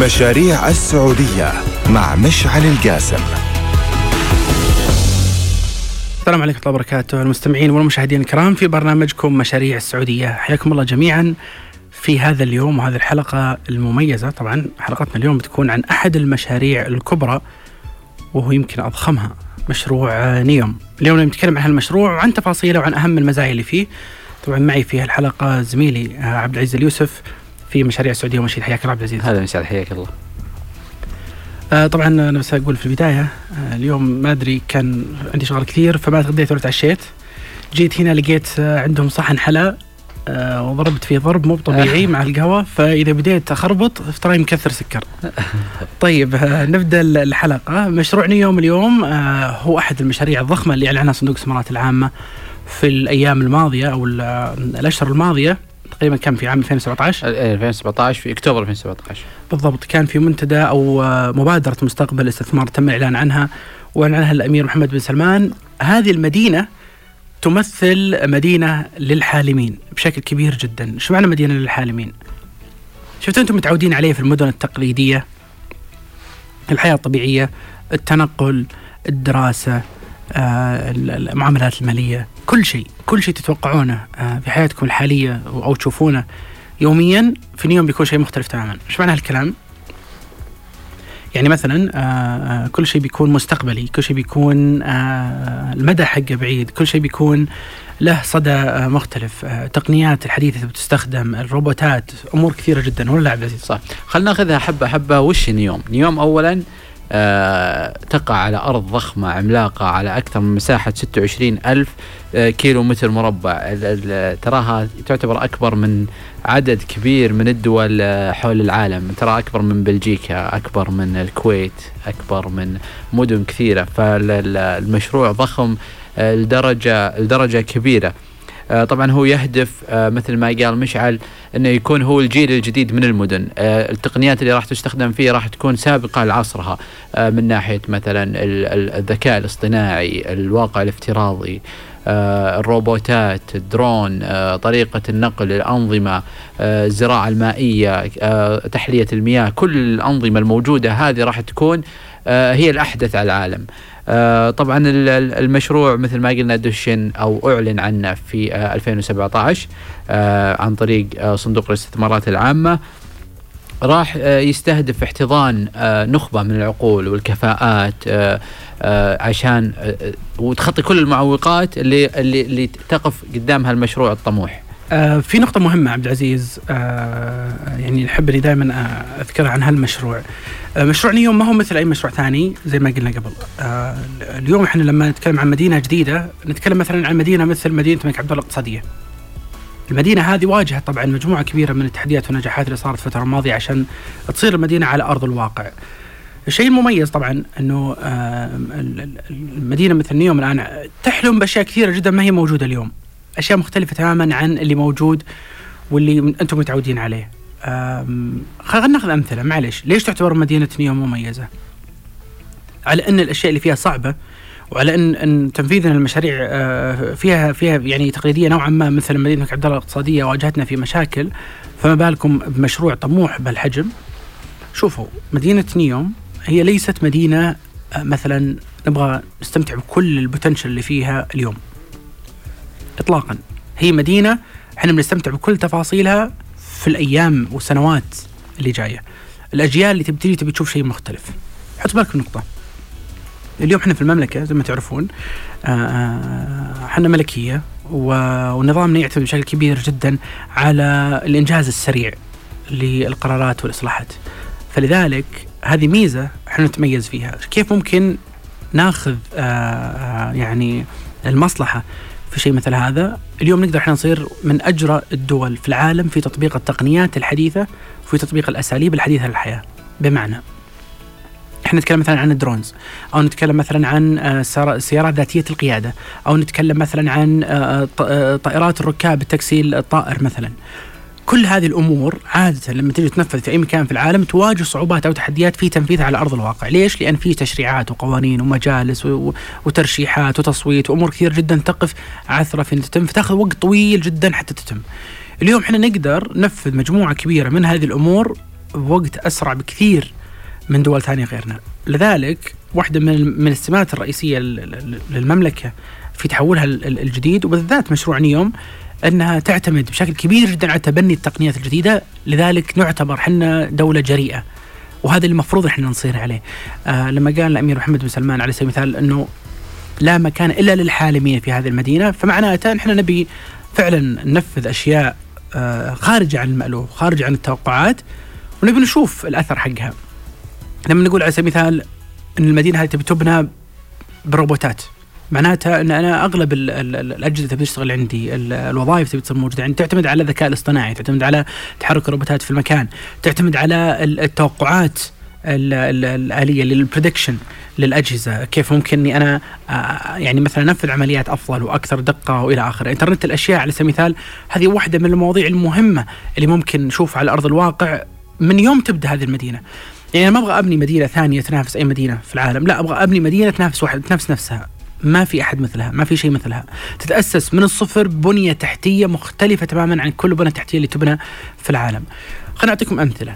مشاريع السعودية مع مشعل القاسم. السلام عليكم ورحمة الله وبركاته. المستمعين والمشاهدين الكرام في برنامجكم مشاريع السعودية. حياكم الله جميعا في هذا اليوم وهذه الحلقة المميزة. طبعا حلقتنا اليوم بتكون عن أحد المشاريع الكبرى وهو يمكن أضخمها مشروع نيوم. اليوم نتكلم عن هالمشروع وعن تفاصيله وعن أهم المزايا اللي فيه. طبعا معي في الحلقة زميلي عبد العزيز اليوسف في مشاريع السعودية ومشيد حياك الله عبد العزيز. هذا مساء حياك الله. آه طبعا أنا بس أقول في البداية آه اليوم ما أدري كان عندي شغل كثير فما تغديت ولا تعشيت. جيت هنا لقيت آه عندهم صحن حلا آه وضربت فيه ضرب مو طبيعي مع القهوة. فإذا بديت أخربط تراي مكثر سكر. طيب آه نبدأ الحلقة. مشروع نيوم اليوم آه هو أحد المشاريع الضخمة اللي أعلنها صندوق الإستثمارات العامة في الأيام الماضية أو الأشهر الماضية. تقريبا كان في عام 2017 2017 في أكتوبر 2017 بالضبط كان في منتدى أو مبادرة مستقبل الاستثمار تم الاعلان عنها واعلن عنها الأمير محمد بن سلمان. هذه المدينة تمثل مدينة للحالمين بشكل كبير جدا، شو معنى مدينة للحالمين؟ شفت أنتم متعودين عليه في المدن التقليدية الحياة الطبيعية، التنقل، الدراسة، آه المعاملات المالية، كل شيء، كل شيء تتوقعونه آه في حياتكم الحالية أو تشوفونه يوميا في نيوم بيكون شيء مختلف تماما، إيش معنى هالكلام؟ يعني مثلا آه كل شيء بيكون مستقبلي كل شيء بيكون آه المدى حقه بعيد كل شيء بيكون له صدى آه مختلف. آه تقنيات الحديثة بتستخدم الروبوتات أمور كثيرة جدا. ولا عبد العزيز صح؟ خلينا ناخذها حبة حبة. وش نيوم نيوم أولا آه تقع على أرض ضخمة عملاقة على أكثر من مساحة 26 ألف آه كيلو متر مربع تراها تعتبر أكبر من عدد كبير من الدول حول العالم. ترى أكبر من بلجيكا أكبر من الكويت أكبر من مدن كثيرة. فالمشروع ضخم لدرجة لدرجة كبيرة. طبعا هو يهدف مثل ما قال مشعل إنه يكون هو الجيل الجديد من المدن. التقنيات اللي راح تستخدم فيه راح تكون سابقة لعصرها. من ناحية مثلا الذكاء الاصطناعي الواقع الافتراضي آه الروبوتات الدرون آه طريقة النقل الأنظمة آه الزراعة المائية تحلية المياه كل الأنظمة الموجودة هذه راح تكون هي الأحدث على العالم. طبعا المشروع مثل ما قلنا دشن أو أعلن عنه في 2017 عن طريق صندوق الاستثمارات العامة راح يستهدف احتضان نخبة من العقول والكفاءات عشان وتخطي كل المعوقات اللي اللي اللي تقف قدام هالمشروع الطموح. في نقطة مهمة عبد العزيز يعني نحب أني دائما أذكرها عن هالمشروع. مشروع نيوم ما هو مثل أي مشروع ثاني زي ما قلنا قبل. اليوم إحنا لما نتكلم عن مدينة جديدة نتكلم مثلا عن مدينة مثل مدينة الملك عبد الله الاقتصادية. المدينة هذه واجهت طبعا مجموعة كبيرة من التحديات والنجاحات اللي صارت الفترة الماضية عشان تصير المدينة على أرض الواقع. الشيء المميز طبعا إنه المدينة مثل نيوم الآن تحلم بأشياء كثيرة جدا ما هي موجودة اليوم. أشياء مختلفة تماما عن اللي موجود واللي أنتم متعودين عليه. خلينا ناخذ أمثلة معلش، ليش تعتبر مدينة نيوم مميزة؟ على أن الأشياء اللي فيها صعبة وعلى ان أن تنفيذنا المشاريع فيها فيها يعني تقليدية نوعا ما مثل مدينة عبد الله الاقتصادية واجهتنا في مشاكل فما بالكم بمشروع طموح بهالحجم شوفوا مدينة نيوم هي ليست مدينة مثلا نبغى نستمتع بكل البوتنشل اللي فيها اليوم اطلاقا. هي مدينة إحنا بنستمتع بكل تفاصيلها في الأيام والسنوات اللي جاية. الأجيال اللي تبتدي تبي تشوف شيء مختلف. حط بالك نقطة. اليوم إحنا في المملكة زي ما تعرفون إحنا ملكية ونظامنا يعتمد بشكل كبير جدا على الإنجاز السريع للقرارات والإصلاحات. فلذلك هذه ميزة إحنا نتميز فيها. كيف ممكن ناخذ آآ يعني المصلحة في شيء مثل هذا. اليوم نقدر إحنا نصير من أجرى الدول في العالم في تطبيق التقنيات الحديثة وفي تطبيق الأساليب الحديثة للحياة. بمعنى إحنا نتكلم مثلا عن الدرونز أو نتكلم مثلا عن سيارات ذاتية القيادة أو نتكلم مثلا عن طائرات الركاب التاكسي الطائر مثلا. كل هذه الأمور عادة لما تجي تنفذ في أي مكان في العالم تواجه صعوبات أو تحديات في تنفيذها على أرض الواقع، ليش؟ لأن في تشريعات وقوانين ومجالس وترشيحات وتصويت وأمور كثير جدا تقف عثرة في إن تتم فتأخذ وقت طويل جدا حتى تتم. اليوم إحنا نقدر ننفذ مجموعة كبيرة من هذه الأمور بوقت أسرع بكثير من دول ثانية غيرنا لذلك واحدة من من السمات الرئيسية للمملكة في تحولها الجديد وبالذات مشروع نيوم أنها تعتمد بشكل كبير جدا على تبني التقنيات الجديدة لذلك نعتبر حنا دولة جريئة وهذا المفروض إحنا نصير عليه. آه لما قال الأمير محمد بن سلمان على سبيل المثال إنه لا مكان إلا للحالمين في هذه المدينة فمعناته إحنا نبي فعلا ننفذ أشياء آه خارجة عن المألوف خارجة عن التوقعات ونبي نشوف الأثر حقها. لما نقول على سبيل المثال إن المدينة هذه تبي تبنى بروبوتات. معناتها إن أنا أغلب ال ال الأجهزة تبي تشتغل عندي الوظائف تبي تصير موجودة عندي. تعتمد على الذكاء الاصطناعي تعتمد على تحرك الروبوتات في المكان تعتمد على التوقعات الآلية للبريدكشن للأجهزة. كيف ممكن إني أنا يعني مثلا أنفذ عمليات أفضل وأكثر دقة وإلى آخره. إنترنت الأشياء على سبيل المثال هذه واحدة من المواضيع المهمة اللي ممكن نشوفها على أرض الواقع من يوم تبدأ هذه المدينة. يعني ما أبغى أبني مدينة ثانية تنافس أي مدينة في العالم لا أبغى أبني مدينة تنافس واحد تنافس نفسها. ما في أحد مثلها ما في شيء مثلها. تتأسس من الصفر بنية تحتية مختلفة تماما عن كل بنية تحتية اللي تبنى في العالم. خليني أعطيكم أمثلة.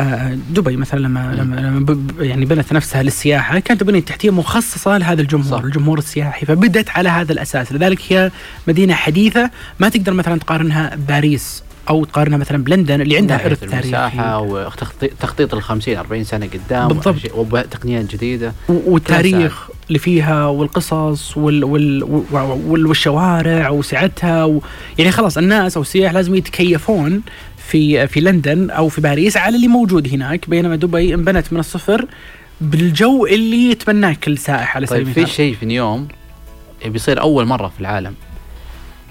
آه، دبي مثلا لما لما, لما يعني بنت نفسها للسياحة كانت بنية تحتية مخصصة لهذا الجمهور صح. الجمهور السياحي. فبدت على هذا الأساس. لذلك هي مدينة حديثة ما تقدر مثلا تقارنها باريس أو تقارنها مثلا بلندن اللي عندها ارث تاريخي. المساحة وتخطيط ال 50 40 سنة قدام بالضبط. وتقنيات جديدة. والتاريخ اللي فيها والقصص وال وال وال والشوارع وسعتها و يعني خلاص الناس أو السياح لازم يتكيفون في في لندن أو في باريس على اللي موجود هناك بينما دبي انبنت من الصفر بالجو اللي يتمناه كل سائح على سبيل المثال طيب في شيء في نيوم بيصير أول مرة في العالم.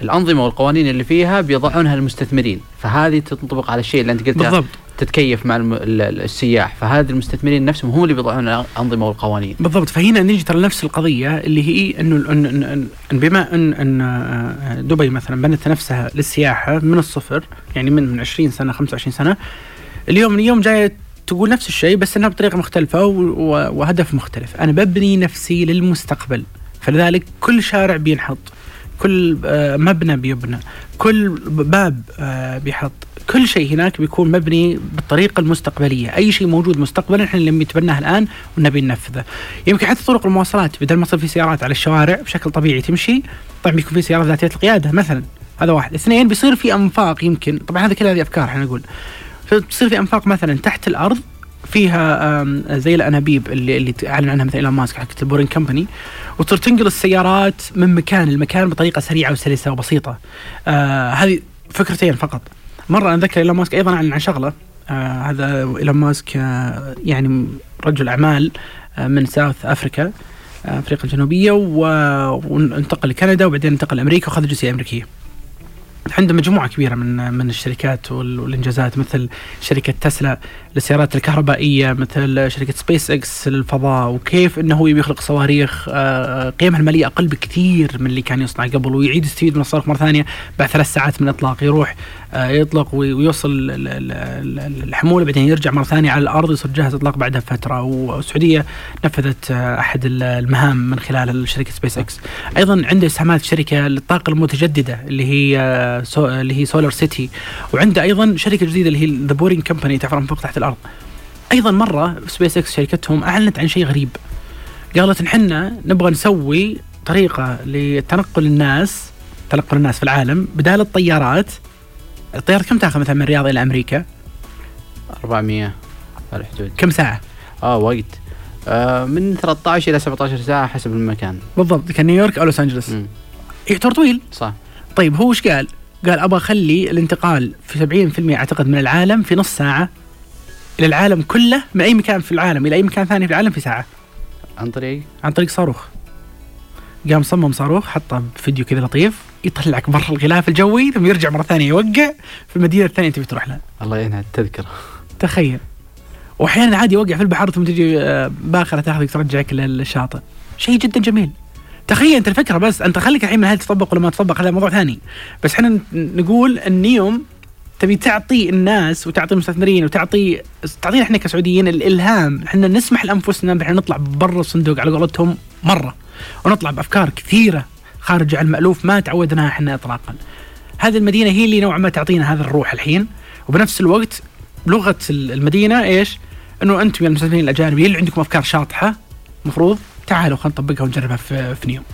الأنظمة والقوانين اللي فيها بيضعونها المستثمرين فهذه تنطبق على الشيء اللي أنت قلته بالضبط. تتكيف مع السياح. فهذا المستثمرين نفسهم هم اللي بيضعون الأنظمة والقوانين. بالضبط. فهنا نجي ترى نفس القضية اللي هي إنه إن بما ان إن آه، دبي مثلا بنت نفسها للسياحة من الصفر يعني من من 20 سنة 25 سنة. اليوم اليوم جاية تقول نفس الشيء بس إنها بطريقة مختلفة وهدف مختلف. أنا ببني نفسي للمستقبل. فلذلك كل شارع بينحط. كل آه، مبنى بيبنى. كل باب آه، بيحط. كل شيء هناك بيكون مبني بالطريقة المستقبلية. أي شيء موجود مستقبلا إحنا اللي نتبناه الآن ونبي ننفذه. يمكن حتى طرق المواصلات بدل ما تصير في سيارات على الشوارع بشكل طبيعي تمشي طبعا بيكون في سيارات ذاتية القيادة مثلا. هذا واحد. اثنين بيصير في أنفاق يمكن. طبعا هذه كل هذه أفكار إحنا نقول. فتصير في أنفاق مثلا تحت الأرض فيها زي الأنابيب اللي اللي أعلن عنها مثلا إيلون ماسك حقت البورين كمباني وتصير تنقل السيارات من مكان لمكان بطريقة سريعة وسلسة وبسيطة. آه هذه فكرتين فقط. مرة أنا أتذكر إيلون ماسك أيضا عن شغلة آه هذا إيلون ماسك آه يعني رجل أعمال آه من South Africa آه أفريقيا الجنوبية وانتقل لكندا وبعدين انتقل لأمريكا وأخذ الجنسيه الامريكيه. عنده مجموعة كبيرة من من الشركات والإنجازات مثل شركة تسلا للسيارات الكهربائية مثل شركة سبيس إكس للفضاء وكيف إنه هو يطلق صواريخ آه، قيمها المالية أقل بكثير من اللي كان يصنع قبل ويعيد يستفيد من الصاروخ مرة ثانية بعد ثلاث ساعات من الإطلاق يروح يطلق ويوصل الحمولة بعدين يرجع مرة ثانية على الأرض يصير جاهز إطلاق بعدها بفترة. والسعودية نفذت آه، أحد المهام من خلال شركة سبيس إكس أيضا عنده اسهامات شركه للطاقة المتجددة اللي هي اللي هي SolarCity وعنده أيضا شركة جديدة اللي هي The Boring Company تحفر من فوق تحت الأرض. أيضا مرة سبيس إكس شركتهم أعلنت عن شيء غريب. قالت نحن نبغى نسوي طريقة لتنقل الناس تنقل الناس في العالم بدال الطيارات الطيارة كم تاخذ مثلا من الرياض إلى أمريكا؟ 400 الحدود كم ساعة؟ آه وقت آه من 13 إلى 17 ساعة حسب المكان. بالضبط كان نيويورك أو لوس أنجلوس. يعتبر طويل؟ صح. طيب هو إيش قال؟ قال أبغى أخلي الانتقال في 70% أعتقد من العالم في نص ساعة إلى العالم كله من أي مكان في العالم إلى أي مكان ثاني في العالم في ساعة. عن طريق؟ عن طريق صاروخ. قام صمم صاروخ حطه فيديو كذا لطيف. يطلعك برا الغلاف الجوي ثم يرجع مرة ثانية يوقع في المدينة الثانية تبي تروح لها. الله يعينها التذكرة. تخيل. وأحيانا عادي يوقع في البحر ثم تجي آه، باخرة تاخذك ترجعك للشاطئ. شيء جدا جميل. تخيل أنت الفكرة بس أنت خليك الحين من هل تطبق ولا ما تطبق هذا موضوع ثاني. بس إحنا نقول النيوم تبي تعطي الناس وتعطي المستثمرين وتعطي تعطينا إحنا كسعوديين الإلهام إحنا نسمح لأنفسنا بان نطلع برا الصندوق على قولتهم مرة. ونطلع بأفكار كثيرة. خارج عن المألوف ما تعودناها إحنا اطلاقا هذه المدينة هي اللي نوعا ما تعطينا هذا الروح الحين وبنفس الوقت لغة المدينة إيش؟ إنه أنتم يا المستثمرين الأجانب اللي عندكم أفكار شاطحة المفروض تعالوا خلينا نطبقها ونجربها في, في نيوم.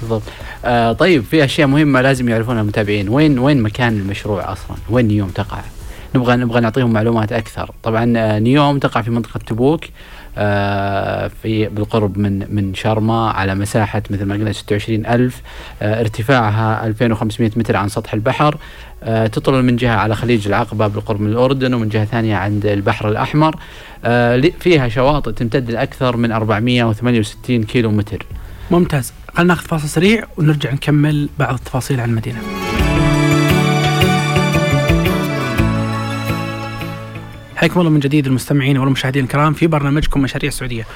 بالضبط. آه طيب في أشياء مهمة لازم يعرفونها المتابعين، وين وين مكان المشروع أصلا؟ وين نيوم تقع؟ نبغى نبغى نعطيهم معلومات أكثر، طبعا آه، نيوم تقع في منطقة تبوك في بالقرب من من شرما على مساحة مثل ما قلنا 26 ألف آه، ارتفاعها 2500 متر عن سطح البحر آه، تطل من جهة على خليج العقبة بالقرب من الأردن ومن جهة ثانية عند البحر الأحمر فيها شواطئ تمتد لأكثر من 468 كيلو متر ممتاز. خلينا ناخذ فاصل سريع ونرجع نكمل بعض التفاصيل عن المدينة. حياكم الله من جديد المستمعين والمشاهدين الكرام في برنامجكم مشاريع السعودية.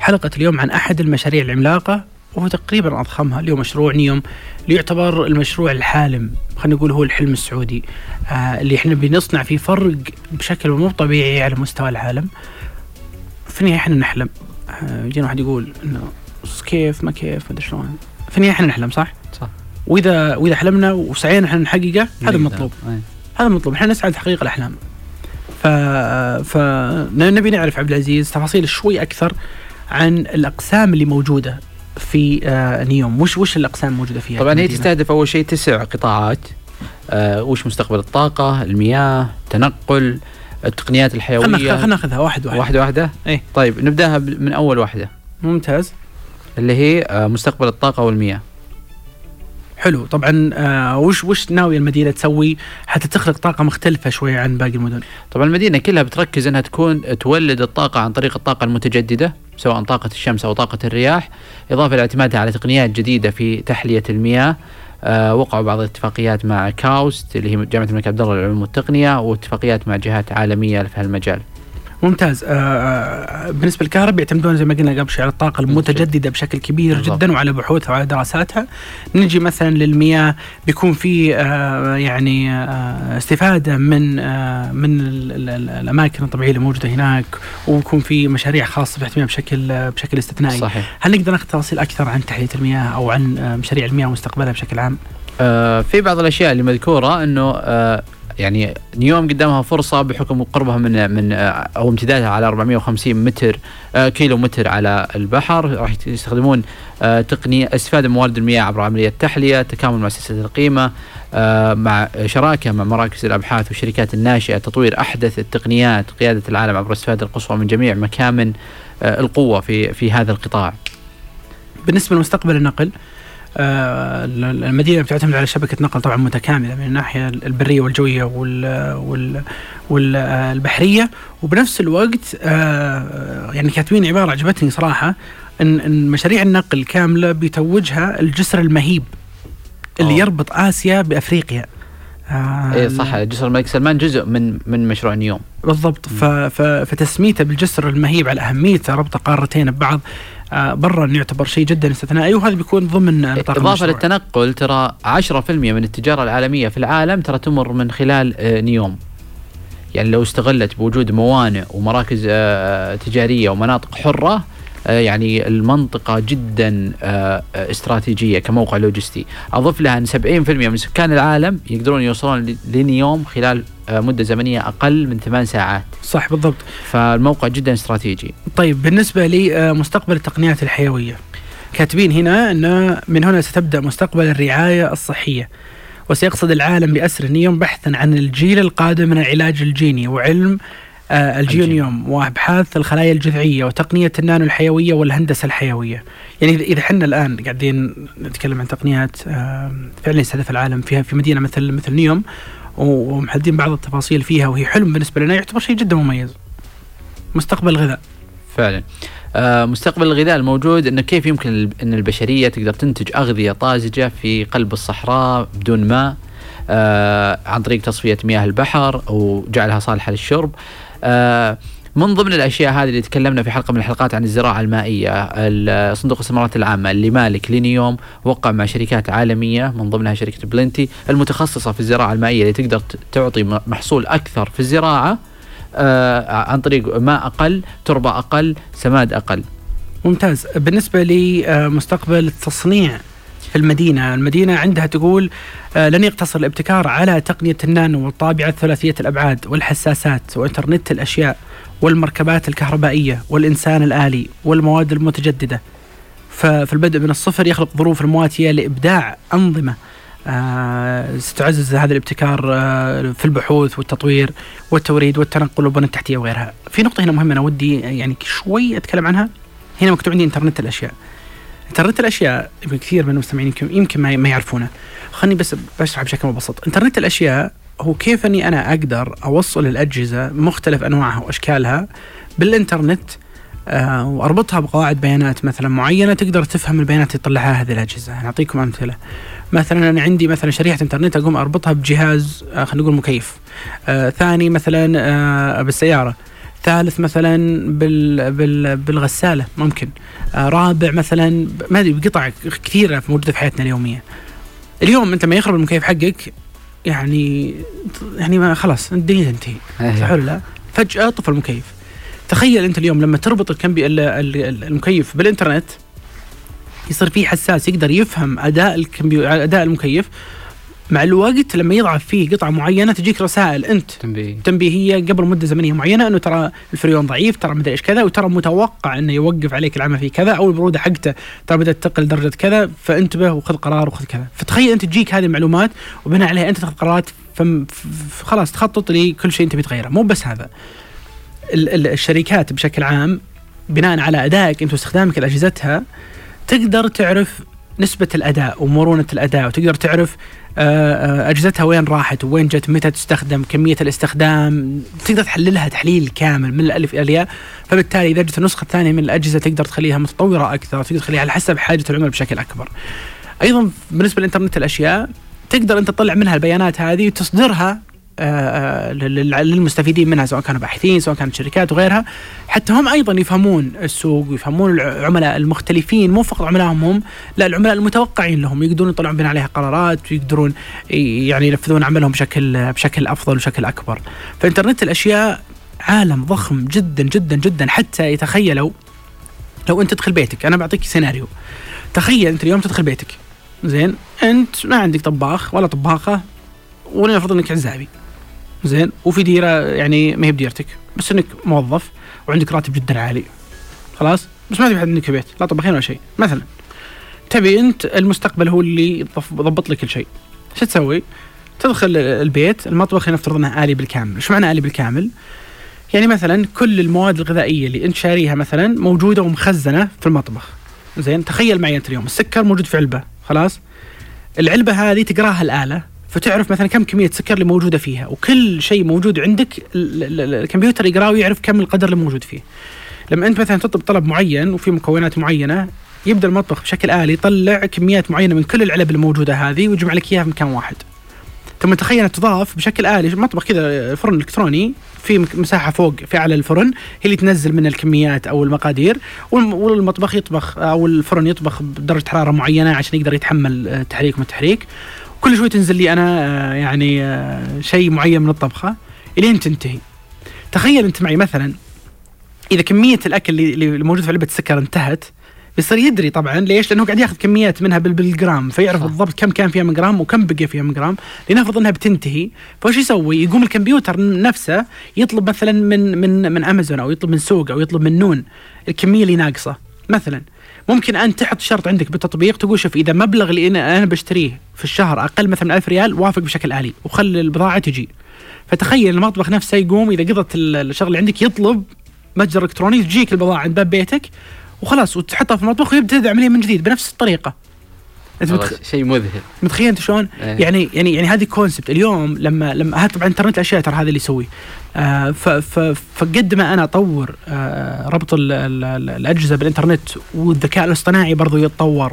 حلقة اليوم عن أحد المشاريع العملاقة وهو تقريبا أضخمها اللي هو مشروع نيوم اللي يعتبر المشروع الحالم خلينا نقول هو الحلم السعودي. آه اللي إحنا بنصنع فيه فرق بشكل مو طبيعي على مستوى العالم. في النهاية إحنا نحلم. آه يجينا واحد يقول إنه كيف ما كيف ما أدري شلون. في النهاية إحنا نحلم صح؟ صح. وإذا وإذا حلمنا وسعينا إحنا نحققه هذا المطلوب. هذا المطلوب. إحنا نسعى لتحقيق الأحلام. ف فنبي نعرف عبد العزيز تفاصيل شوي أكثر عن الأقسام اللي موجودة في آه نيوم. وش وش الأقسام الموجودة فيها طبعا هي تستهدف أول شيء تسع قطاعات. آه وش مستقبل الطاقة المياه تنقل التقنيات الحيوية. خلينا ناخذها واحد واحد. واحدة واحدة؟ إيه. طيب نبدأها من أول واحدة. ممتاز. اللي هي آه مستقبل الطاقة والمياه. حلو. طبعا آه وش وش ناويه المدينة تسوي حتى تخلق طاقة مختلفة شوية عن باقي المدن؟ طبعا المدينة كلها بتركز إنها تكون تولد الطاقة عن طريق الطاقة المتجددة سواء طاقة الشمس أو طاقة الرياح. إضافة لاعتمادها على تقنيات جديدة في تحلية المياه. آه وقعوا بعض الاتفاقيات مع كاوست اللي هي جامعة الملك عبد الله للعلوم والتقنية واتفاقيات مع جهات عالمية في هالمجال. ممتاز آه, آه، بالنسبة للكهرباء يعتمدون زي ما قلنا قبل شوي على الطاقة المتجددة بشكل كبير بالضبط. جدا وعلى بحوثها وعلى دراساتها نجي مثلا للمياه بيكون في آه يعني آه استفادة من آه من الأماكن الطبيعية اللي موجودة هناك ويكون في مشاريع خاصة باهتمام بشكل بشكل استثنائي صحيح. هل نقدر ناخذ تفاصيل أكثر عن تحليه المياه أو عن آه، مشاريع المياه ومستقبلها بشكل عام؟ آه في بعض الأشياء اللي مذكورة إنه آه يعني نيوم قدامها فرصة بحكم قربها من من أو امتدادها على 450 متر آه، كيلو متر على البحر راح يستخدمون آه، تقنية استفادة من موارد المياه عبر عملية تحليه تكامل مع سلسله القيمة آه، مع شراكة مع مراكز الأبحاث والشركات الناشئة تطوير أحدث التقنيات قيادة العالم عبر الاستفاده القصوى من جميع مكامن القوة في في هذا القطاع. بالنسبة لمستقبل النقل المدينة بتعتمد على شبكة نقل طبعا متكاملة من الناحية البرية والجوية وال والبحريه وبنفس الوقت آه، يعني كاتبين عبارة عجبتني صراحة إن إن مشاريع النقل كاملة بيتوجها الجسر المهيب اللي أوه. يربط آسيا بأفريقيا. آه اي صح جسر الملك سلمان جزء من من مشروع نيوم. بالضبط. فتسميته بالجسر المهيب على اهميته ربط قارتين ببعض. آه، برا انه يعتبر شيء جدا استثنائي وهذا بيكون ضمن نطاق إضافة للتنقل ترى 10% من التجارة العالمية في العالم ترى تمر من خلال آه، نيوم. يعني لو استغلت بوجود موانئ ومراكز آه، تجارية ومناطق حرة يعني المنطقة جدا استراتيجية كموقع لوجستي. أضف لها أن 70% من سكان العالم يقدرون يوصلون لنيوم خلال مدة زمنية أقل من ثمان ساعات. صح بالضبط. فالموقع جدا استراتيجي. طيب بالنسبة لمستقبل التقنيات الحيوية. كاتبين هنا إن من هنا ستبدأ مستقبل الرعاية الصحية وسيقصد العالم بأسر نيوم بحثا عن الجيل القادم من العلاج الجيني وعلم آه الجيونيوم وأبحاث الخلايا الجذعية وتقنية النانو الحيوية والهندسة الحيوية. يعني اذا إحنا الآن قاعدين نتكلم عن تقنيات آه فعلا يستهدف العالم فيها في مدينة مثل مثل نيوم ومحددين بعض التفاصيل فيها وهي حلم بالنسبة لنا يعتبر شيء جدا مميز. مستقبل الغذاء. فعلا. آه مستقبل الغذاء الموجود إنه كيف يمكن إن البشرية تقدر تنتج أغذية طازجة في قلب الصحراء بدون ماء آه عن طريق تصفية مياه البحر وجعلها صالحة للشرب. آه من ضمن الأشياء هذه اللي تكلمنا في حلقة من الحلقات عن الزراعة المائية صندوق الاستثمارات العامة اللي مالك لينيوم وقع مع شركات عالمية من ضمنها شركة بلنتي المتخصصة في الزراعة المائية اللي تقدر تعطي محصول أكثر في الزراعة آه عن طريق ماء أقل تربة أقل سماد أقل. ممتاز. بالنسبة لمستقبل التصنيع في المدينة، المدينة عندها تقول آه، لن يقتصر الابتكار على تقنية النانو والطابعة ثلاثيه الأبعاد والحساسات وإنترنت الأشياء والمركبات الكهربائية والإنسان الآلي والمواد المتجددة. ففي البدء من الصفر يخلق ظروف المواتية لإبداع أنظمة آه، ستعزز هذا الابتكار آه، في البحوث والتطوير والتوريد والتنقل والبنى التحتية وغيرها. في نقطة هنا مهمة أنا ودي يعني شوي أتكلم عنها هنا مكتوب عندي إنترنت الأشياء. انترنت الأشياء كثير من المستمعين يمكن ما يعرفونه. خليني بس بشرح بشكل مبسط. انترنت الأشياء هو كيف أني أنا أقدر أوصل الأجهزة مختلف أنواعها وأشكالها بالإنترنت آه وأربطها بقواعد بيانات مثلا معينة تقدر تفهم البيانات اللي تطلعها هذه الأجهزة، نعطيكم أمثلة. مثلا أنا عندي مثلا شريحة إنترنت أقوم أربطها بجهاز آه خلينا نقول مكيف. آه ثاني مثلا آه بالسيارة. ثالث مثلا بال بال بالغسالة ممكن. آه رابع مثلا ما أدري بقطع كثيرة موجوده في حياتنا اليومية. اليوم أنت لما يخرب المكيف حقك يعني يعني ما خلاص الدنيا تنتهي صح ولا لا؟ فجأة طفى المكيف. تخيل أنت اليوم لما تربط الكمبي المكيف بالإنترنت يصير في حساس يقدر يفهم أداء الكمبيو أداء المكيف مع الوقت لما يضعف فيه قطعة معينة تجيك رسائل. أنت تنبيه. تنبيهيه قبل مدة زمنية معينة أنه ترى الفريون ضعيف ترى مدري إيش كذا وترى متوقع إنه يوقف عليك العمل في كذا أو البرودة حقته ترى بدأت تقل درجة كذا فانتبه وخذ قرار وخذ كذا. فتخيل أنت تجيك هذه المعلومات وبناء عليها أنت تاخذ قرارات خلاص تخطط لكل شيء أنت بتغيره. مو بس هذا. الشركات بشكل عام بناء على أدائك أنت واستخدامك لأجهزتها تقدر تعرف نسبة الأداء ومرونة الأداء وتقدر تعرف آه، آه، أجهزتها وين راحت؟ وين جت؟ متى تستخدم؟ كمية الاستخدام؟ تقدر تحللها تحليل كامل من الألف إلى الياء. فبالتالي إذا جت النسخة الثانية من الأجهزة تقدر تخليها متطورة أكثر تقدر تخليها على حسب حاجة العملاء بشكل أكبر. أيضا بالنسبة لإنترنت الأشياء تقدر أنت تطلع منها البيانات هذه وتصدرها للمستفيدين منها سواء كانوا باحثين سواء كانت شركات وغيرها. حتى هم أيضا يفهمون السوق ويفهمون العملاء المختلفين. مو فقط عملائهم هم لا العملاء المتوقعين لهم. يقدرون يطلعون بناء عليها قرارات ويقدرون يعني ينفذون عملهم بشكل بشكل أفضل وشكل أكبر. فإنترنت الأشياء عالم ضخم جدا جدا جدا. حتى يتخيلوا لو أنت تدخل بيتك أنا بعطيك سيناريو. تخيل أنت اليوم تدخل بيتك. زين أنت ما عندك طباخ ولا طباخة ولنفرض إنك عزابي. زين وفي ديرة يعني ما هي بديرتك بس إنك موظف وعندك راتب جدا عالي خلاص بس ما تبي حد عندك بيت لا طبخين ولا شيء مثلا تبي أنت المستقبل هو اللي يضبط لك كل شيء شو تسوي؟ تدخل البيت المطبخ نفترض انه آلي بالكامل، إيش معنى آلي بالكامل؟ يعني مثلا كل المواد الغذائية اللي أنت شاريها مثلا موجودة ومخزنة في المطبخ. زين تخيل معي أنت اليوم السكر موجود في علبة خلاص؟ العلبة هذه تقراها الآلة فتعرف مثلا كم كمية سكر اللي موجودة فيها وكل شيء موجود عندك الكمبيوتر يقراه ويعرف كم القدر اللي موجود فيه. لما أنت مثلا تطلب طلب معين وفي مكونات معينة يبدأ المطبخ بشكل آلي يطلع كميات معينة من كل العلب الموجودة هذه ويجمع لك إياها في مكان واحد. ثم تخيل تضاف بشكل آلي مطبخ كذا فرن إلكتروني في مساحة فوق في أعلى الفرن هي اللي تنزل من الكميات أو المقادير والمطبخ يطبخ أو الفرن يطبخ بدرجة حرارة معينة عشان يقدر يتحمل تحريك من التحريك كل شوي تنزل لي أنا آه، يعني آه، شيء معين من الطبخة إلين تنتهي تخيل أنت معي مثلا إذا كمية الأكل اللي موجود في علبة السكر انتهت بيصير يدري طبعا ليش؟ لأنه قاعد ياخذ كميات منها بالجرام فيعرف بالضبط كم كان فيها من جرام وكم بقي فيها من جرام لنفرض إنها بتنتهي فايش يسوي؟ يقوم الكمبيوتر نفسه يطلب مثلا من من من أمازون أو يطلب من سوق أو يطلب من نون الكمية اللي ناقصة مثلا ممكن انت تحط شرط عندك بالتطبيق تقول شوف إذا مبلغ اللي أنا بشتريه في الشهر أقل مثلا من 1000 ريال وافق بشكل آلي وخلي البضاعة تجي. فتخيل المطبخ نفسه يقوم إذا قضت الشغله عندك يطلب متجر إلكتروني تجيك البضاعة عند باب بيتك وخلاص وتحطها في المطبخ ويبدأ العملية من جديد بنفس الطريقة. أنت متخ... شيء مذهل متخيل أنت شلون؟ إيه. يعني يعني يعني هذه كونسبت اليوم لما لما طبعا انترنت الأشياء ترى هذا اللي يسويه آه فقد ما أنا أطور آه ربط ال ال ال الأجهزة بالإنترنت والذكاء الاصطناعي برضو يتطور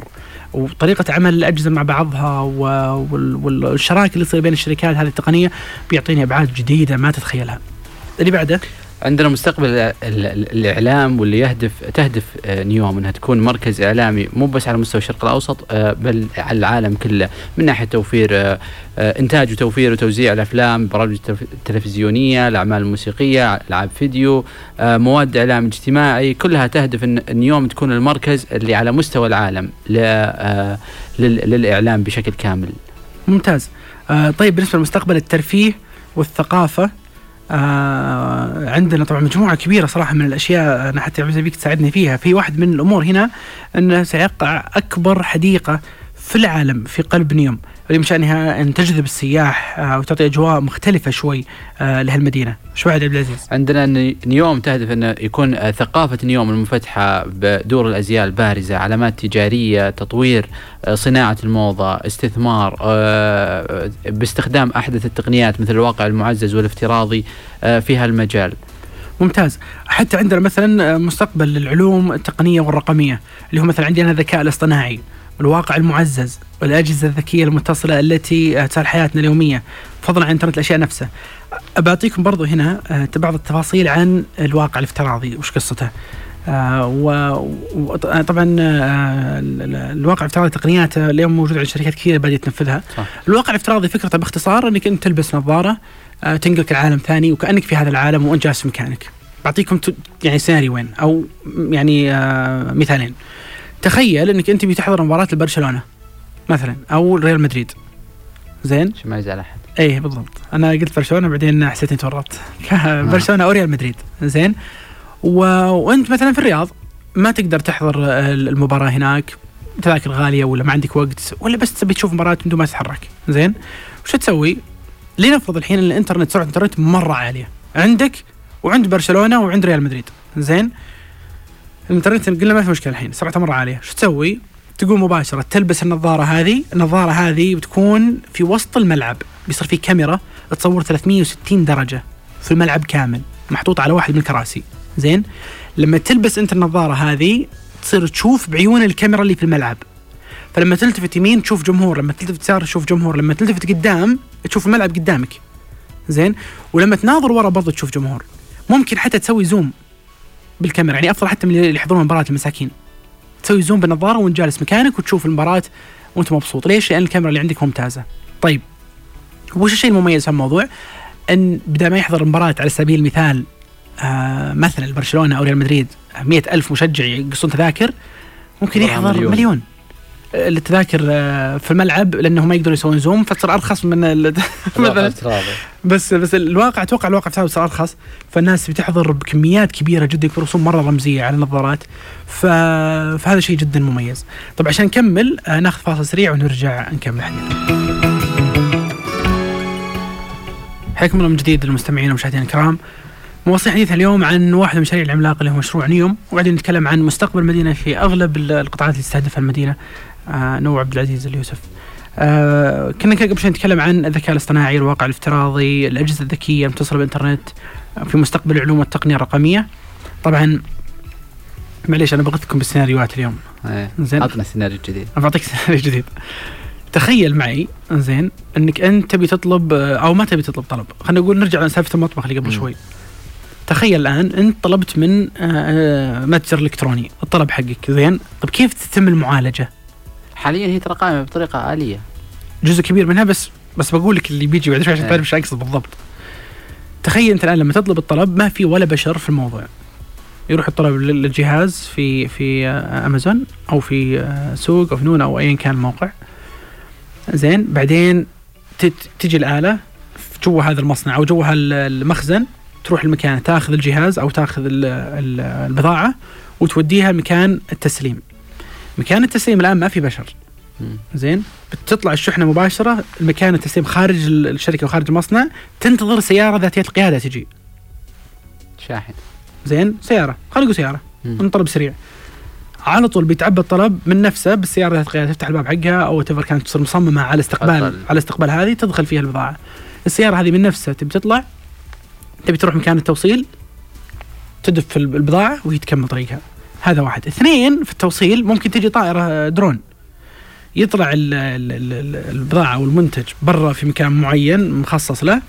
وطريقة عمل الأجهزة مع بعضها والشراكة اللي تصير بين الشركات هذه التقنية بيعطيني أبعاد جديدة ما تتخيلها. اللي بعده عندنا مستقبل ال- ال- الإعلام واللي يهدف تهدف آه، نيوم إنها تكون مركز إعلامي مو بس على مستوى الشرق الأوسط آه، بل على العالم كله. من ناحية توفير آه، إنتاج وتوفير وتوزيع الأفلام برامج التلفزيونيه الأعمال الموسيقية ألعاب فيديو مواد إعلام اجتماعي كلها تهدف إن نيوم تكون المركز اللي على مستوى العالم للإعلام بشكل كامل. ممتاز. طيب بالنسبة لمستقبل الترفيه والثقافة عندنا طبعا مجموعة كبيرة صراحة من الأشياء أنا حتى بيك تساعدني فيها. في واحد من الأمور هنا أنه سيقع أكبر حديقة في العالم في قلب نيوم. اللي من شأنها أن تجذب السياح آه وتعطي أجواء مختلفة شوي آه لهالمدينة. شو عبد العزيز؟ عندنا ن- نيوم تهدف انه يكون آه، ثقافة نيوم المنفتحه بدور الأزياء البارزة، علامات تجارية، تطوير صناعة الموضة، استثمار باستخدام أحدث التقنيات مثل الواقع المعزز والافتراضي في هالمجال. ممتاز. حتى عندنا مثلا مستقبل للعلوم التقنية والرقمية اللي هو مثلا عندنا الذكاء الاصطناعي. الواقع المعزز والأجهزة الذكية المتصلة التي تسهل حياتنا اليومية. فضلا عن إنترنت الأشياء نفسه بعطيكم برضو هنا آه، بعض التفاصيل عن الواقع الافتراضي وش قصته. آه وطبعا آه ال- ال- الواقع الافتراضي تقنياته اليوم موجوده عند شركات كثيرة بدأت تنفذها. صح. الواقع الافتراضي فكرته باختصار إنك أنت تلبس نظارة تنقلك لعالم ثاني وكأنك في هذا العالم وأنت جالس في مكانك. بعطيكم يعني سيناريوين أو يعني مثالين. تخيل إنك أنت بتحضر مباراة لبرشلونه مثلا أو ريال مدريد. زين؟ شو ما يزعل أحد. إيه بالضبط. أنا قلت برشلونة بعدين حسيت إني تورطت. برشلونة أو ريال مدريد. زين؟ و... وأنت مثلا في الرياض ما تقدر تحضر المباراة هناك تذاكر غاليه ولا ما عندك وقت ولا بس تبي تشوف مباراة بدون ما تتحرك. زين؟ وش تسوي؟ لنفرض الحين ان الإنترنت سرعة الإنترنت مرة عالية. عندك وعند برشلونة وعند ريال مدريد. زين؟ الانترنت قلنا ما في مشكلة الحين سرعته مره عالية. شو تسوي؟ تقوم مباشرة تلبس النظارة هذه النظارة هذه بتكون في وسط الملعب بيصير في كاميرا تصور 360 درجة في الملعب كامل محطوطه على واحد من الكراسي. زين؟ لما تلبس أنت النظارة هذه تصير تشوف بعيون الكاميرا اللي في الملعب. فلما تلتفت يمين تشوف جمهور لما تلتفت يسار تشوف جمهور لما تلتفت قدام تشوف الملعب قدامك. زين؟ ولما تناظر ورا برضه تشوف جمهور. ممكن حتى تسوي زوم. بالكاميرا. يعني أفضل حتى من اللي يحضرون المباراه المساكين. تسوي زوم بالنظارة وانت جالس مكانك وتشوف المباراة وانت مبسوط. ليش؟ لأن الكاميرا اللي عندك ممتازة. طيب وش الشيء المميز في الموضوع؟ إن بدل ما يحضر المباراه على سبيل المثال آه مثلا برشلونة أو ريال مدريد مئة ألف مشجع يقصون تذاكر ممكن يحضر مليون. مليون, التذاكر آه، في الملعب لأنه ما يقدروا يسوون زوم فتصير أرخص من مثلا. بس بس الواقع أتوقع الواقع بتاعه صار أرخص. فالناس بتحضر بكميات كبيرة جدا يكون رسوم مرة رمزية على النظارات. ف... فهذا شيء جدا مميز. طب عشان نكمل آه، ناخذ فاصل سريع ونرجع نكمل حديثنا حياكم الله من جديد المستمعين والمشاهدين الكرام. مواصلين حديثنا اليوم عن واحد من المشاريع العملاقة اللي هو مشروع نيوم. وبعدين نتكلم عن مستقبل المدينة في أغلب ال- القطاعات اللي تستهدفها المدينة. نو عبد العزيز اليوسف آه كنا قبل شوي نتكلم عن الذكاء الاصطناعي الواقع الافتراضي الأجهزة الذكية المتصله بالإنترنت آه، في مستقبل العلوم والتقنية الرقمية طبعا معليش أنا بغثكم بالسيناريوهات اليوم إيه. زين. عطنا سيناريو جديد. أنا بعطيك سيناريو جديد تخيل معي زين إنك أنت تبي تطلب أو ما تبي تطلب طلب خلينا نقول نرجع لسالفة المطبخ اللي قبل. شوي تخيل الآن أنت طلبت من آه، آه، متجر إلكتروني الطلب حقك زين طب كيف تتم المعالجة حاليا هي ترى قائمة بطريقة آلية. جزء كبير منها بس بس بقول لك اللي بيجي بعد شوي عشان إيه. تعرف إيش أقصد بالضبط تخيل أنت الآن لما تطلب الطلب ما في ولا بشر في الموضوع يروح الطلب لل- للجهاز في في آه، أمازون أو في آه، سوق أو في نون أو ايا كان الموقع زين بعدين تجي الآلة جوا هذا المصنع أو جوا المخزن تروح المكان تاخذ الجهاز أو تاخذ ال- ال- البضاعة وتوديها مكان التسليم مكان التسليم الآن ما في بشر. زين؟ بتطلع الشحنة مباشرة المكان التسليم خارج ال- الشركة وخارج المصنع تنتظر سيارة ذاتيه القياده تجي. شاحن. زين؟ سيارة. خلينا نقول سيارة. طلب سريع. على طول بيتعبى الطلب من نفسه بالسيارة ذات القياده تفتح الباب حقها أو تفر كانت تصير مصممة على استقبال أدخل. على استقبال هذه تدخل فيها البضاعة. السيارة هذه من نفسها تبي تطلع تبي تروح مكان التوصيل تدف البضاعة وهي تكمل طريقها. هذا واحد. اثنين في التوصيل ممكن تجي طائرة درون. يطلع ال ال ال البضاعة أو المنتج برا في مكان معين مخصص له.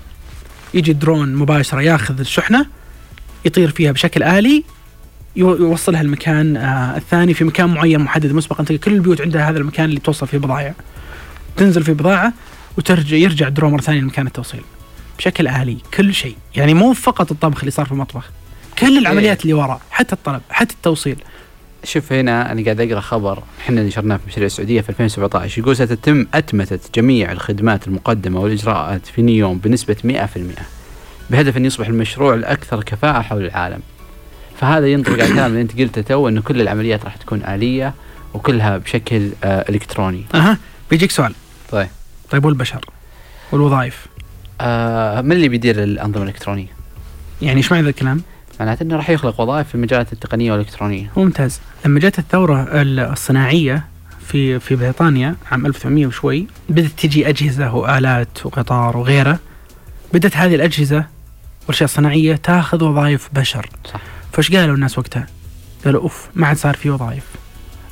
يجي الدرون مباشرة ياخذ الشحنة يطير فيها بشكل يو- يوصلها المكان آه الثاني في مكان معين محدد مسبقا كل البيوت عندها هذا المكان اللي توصل فيه بضائع تنزل فيه بضاعة وترجع يرجع الدرو مرة ثانية لمكان التوصيل. بشكل آلي كل شيء. يعني مو فقط الطبخ اللي صار في المطبخ. كل العمليات اللي وراء حتى الطلب حتى التوصيل شوف هنا أنا قاعد أقرأ خبر إحنا نشرناه في مشاريع السعودية في 2017 يقول ستتم أتمتة جميع الخدمات المقدمة والإجراءات في نيوم بنسبة 100% بهدف أن يصبح المشروع الأكثر كفاءة حول العالم. فهذا ينطبق على الكلام اللي أنت قلته تو انه كل العمليات راح تكون آلية وكلها بشكل آه إلكتروني. أها بيجيك سؤال طيب طيب والبشر والوظائف آه من اللي بيدير الأنظمة الإلكترونية؟ يعني إيش معنى ذا الكلام؟ معناته إنه راح يخلق وظائف في المجالات التقنية والإلكترونية. ممتاز لما جت الثورة الصناعية في في بريطانيا عام 1800 وشوي بدأت تجي أجهزة وآلات وقطار وغيره بدأت هذه الأجهزة والأشياء الصناعية تاخذ وظائف بشر صح. فايش قالوا الناس وقتها؟ قالوا أوف ما عاد صار في وظائف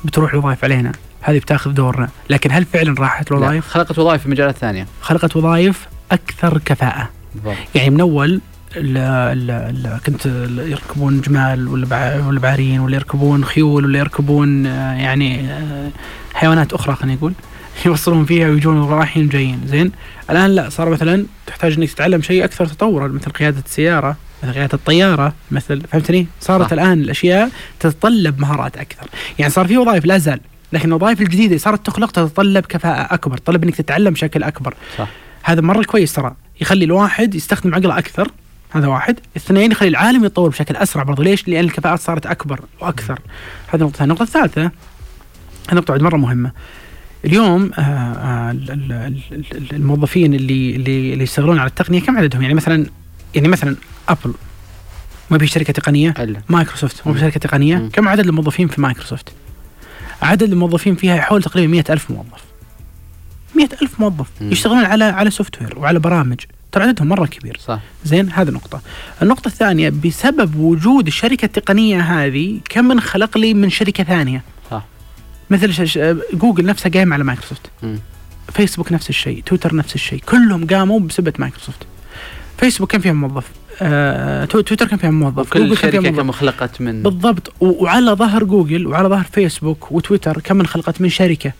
بتروح الوظائف علينا هذه بتاخذ دورنا لكن هل فعلا راحت الوظائف؟ خلقت وظائف في مجالات ثانية. خلقت وظائف أكثر كفاءة بالضبط. يعني من أول ال ال ال كنت يركبون جمال ولا بع- ولا بعارين ولا يركبون خيول ولا يركبون آه، يعني آه، حيوانات أخرى خلينا نقول يوصلون فيها ويجون رايحين وجايين زين؟ الآن لا صار مثلا تحتاج إنك تتعلم شيء أكثر تطورا مثل قيادة السيارة مثل قيادة الطيارة مثل فهمتني؟ صارت صح. الآن الأشياء تتطلب مهارات أكثر. يعني صار في وظائف لا زال لكن الوظائف الجديدة صارت تخلق تتطلب كفاءة أكبر تطلب إنك تتعلم بشكل أكبر. صح. هذا مرة كويس ترى يخلي الواحد يستخدم عقله أكثر. هذا واحد. اثنين يخلي العالم يتطور بشكل أسرع برضو. ليش؟ لأن الكفاءات صارت أكبر وأكثر. هذه نقطة النقطه الثالثه هذه نقطة بعد مرة مهمة. اليوم آه، آه، ال- ال- ال- ال- الموظفين اللي اللي اللي يشتغلون على التقنية كم عددهم؟ يعني مثلا يعني مثلا ابل ما في شركة تقنية. إلا. مايكروسوفت مو مم. شركة تقنية. مم. كم عدد الموظفين في مايكروسوفت عدد الموظفين فيها يحول تقريبا مئة ألف موظف. مئة ألف موظف مم. يشتغلون على على software وعلى برامج. ترى عددهم مرة كبير. صح. زين هذه نقطة. النقطة الثانية بسبب وجود الشركة التقنية هذه كم من خلق لي من شركة ثانية. صح. مثل ش- ش- جوجل نفسها قايمة على مايكروسوفت. فيسبوك نفس الشيء تويتر نفس الشيء كلهم قاموا بسبة مايكروسوفت. فيسبوك كم فيها موظف. آه، تو- تويتر كم فيها موظف. وكل جوجل كم شركة خلقت من بالضبط. وعلى ظهر جوجل وعلى ظهر فيسبوك وتويتر كم من خلقت من شركة.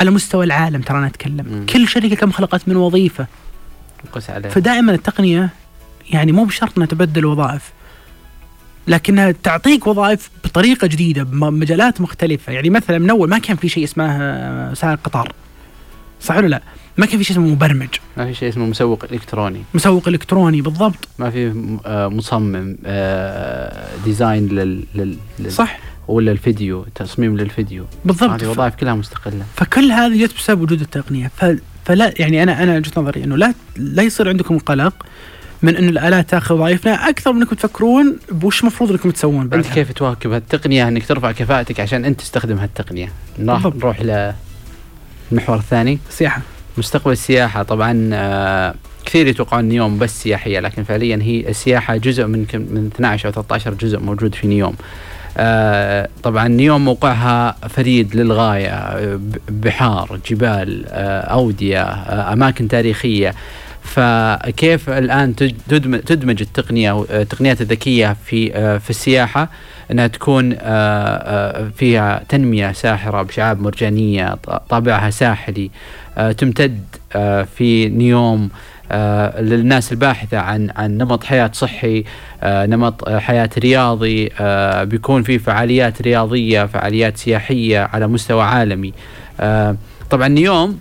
على مستوى العالم ترى أنا أتكلم. مم. كل شركة كم خلقت من وظيفة. قس عليه. فدائما التقنية يعني مو بشرط إنها تبدل وظائف لكنها تعطيك وظائف بطريقة جديدة بمجالات مختلفة. يعني مثلا من أول ما كان في شيء اسمه سائق قطار صح ولا لا؟ ما كان في شيء اسمه مبرمج. ما في شيء اسمه مسوق إلكتروني. مسوق إلكتروني بالضبط. ما في آه، مصمم آه، design لل, لل... لل... صح. ولا الفيديو تصميم للفيديو. بالضبط. هذه وظائف كلها مستقلة. فكل هذه جت بسبب وجود التقنية. ف... فلا يعني أنا أنا وجهة نظري إنه لا لا يصير عندكم قلق من إنه الآلات تأخذ وظائفنا أكثر من إنكم تفكرون بوش المفروض إنكم تسوون أنت بعدها. كيف تواكب هالتقنية؟ إنك ترفع كفاءتك عشان أنت تستخدم هالتقنية. نروح. نروح للمحور الثاني. السياحه مستقبل السياحة. طبعا آه، كثير يتوقعون نيوم بس سياحية لكن فعليا هي السياحة جزء من من 12 أو 13 جزء موجود في نيوم آه، طبعا نيوم موقعها فريد للغاية آه، بحار جبال آه، أودية آه، أماكن تاريخية. فكيف الآن تج- تدمج, التقنية التقنيات الذكية في في السياحة؟ إنها تكون فيها تنمية ساحرة بشعاب مرجانية ط- طابعها ساحلي. تمتد في نيوم آه، للناس الباحثة عن عن نمط حياة صحي آه، نمط آه، حياة رياضي آه، بيكون في فعاليات رياضية فعاليات سياحية على مستوى عالمي. طبعا نيوم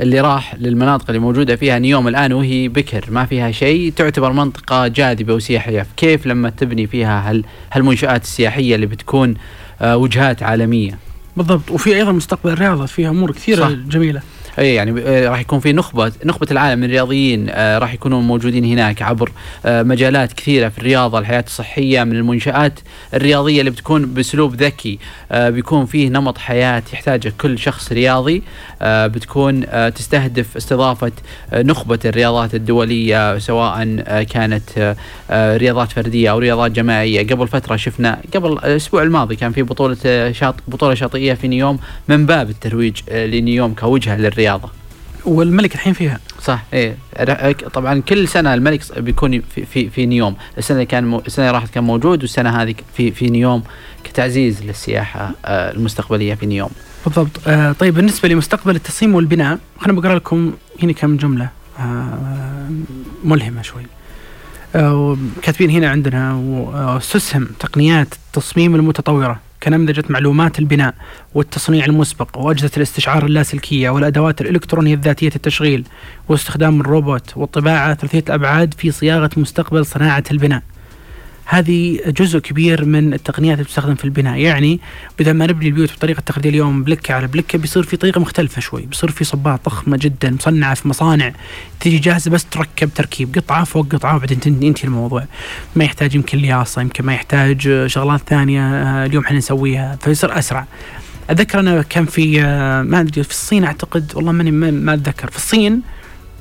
اللي راح للمناطق اللي موجودة فيها نيوم الآن وهي بكر ما فيها شيء تعتبر منطقة جاذبة وسياحية. كيف لما تبني فيها هال هالمنشآت السياحية اللي بتكون وجهات عالمية؟ بالضبط. وفي أيضا مستقبل الرياضة فيها أمور كثيرة صح. جميلة. اي يعني آه، راح يكون في نخبة نخبة العالم من الرياضيين آه، راح يكونون موجودين هناك عبر آه، مجالات كثيرة في الرياضة الحياة الصحية من المنشآت الرياضية اللي بتكون بأسلوب ذكي آه، بيكون فيه نمط حياة يحتاجه كل شخص رياضي بتكون تستهدف استضافة نخبة الرياضات الدولية سواء كانت رياضات فردية أو رياضات جماعية. قبل فترة شفنا قبل الأسبوع الماضي كان في بطولة شاط بطولة شاطئية في نيوم من باب الترويج لنيوم كوجهة للرياضة. والملك الحين فيها. صح إيه. طبعا كل سنة الملك بيكون في في, في نيوم. السنة اللي كان مو السنة اللي راحت كان موجود والسنة هذه في في نيوم كتعزيز للسياحة آه، المستقبلية في نيوم. بالضبط. آه طيب بالنسبة لمستقبل التصميم والبناء خلينا بقرأ لكم هنا كم جملة آه ملهمة شوي. آه كاتبين هنا عندنا واستسهم تقنيات التصميم المتطورة. كنمذجة معلومات البناء والتصنيع المسبق وأجهزة الاستشعار اللاسلكية والأدوات الإلكترونية الذاتية التشغيل واستخدام الروبوت والطباعة ثلاثية الأبعاد في صياغة مستقبل صناعة البناء. هذه جزء كبير من التقنيات اللي بتستخدم في البناء. يعني بدل ما نبني البيوت بالطريقة التقليدية اليوم بلكة على بلكة بيصير في طريقة مختلفة شوي. بيصير في صبات ضخمة جدا مصنعة في مصانع. تيجي جاهزة بس تركب تركيب. قطعة فوق قطعة وبعدين ينتهي الموضوع. ما يحتاج يمكن لياصة يمكن ما يحتاج شغلات ثانية. آه، اليوم إحنا نسويها. فيصير أسرع. اتذكر أنا كان في آه، ما أدري في الصين أعتقد والله ماني ما ما أتذكر. في الصين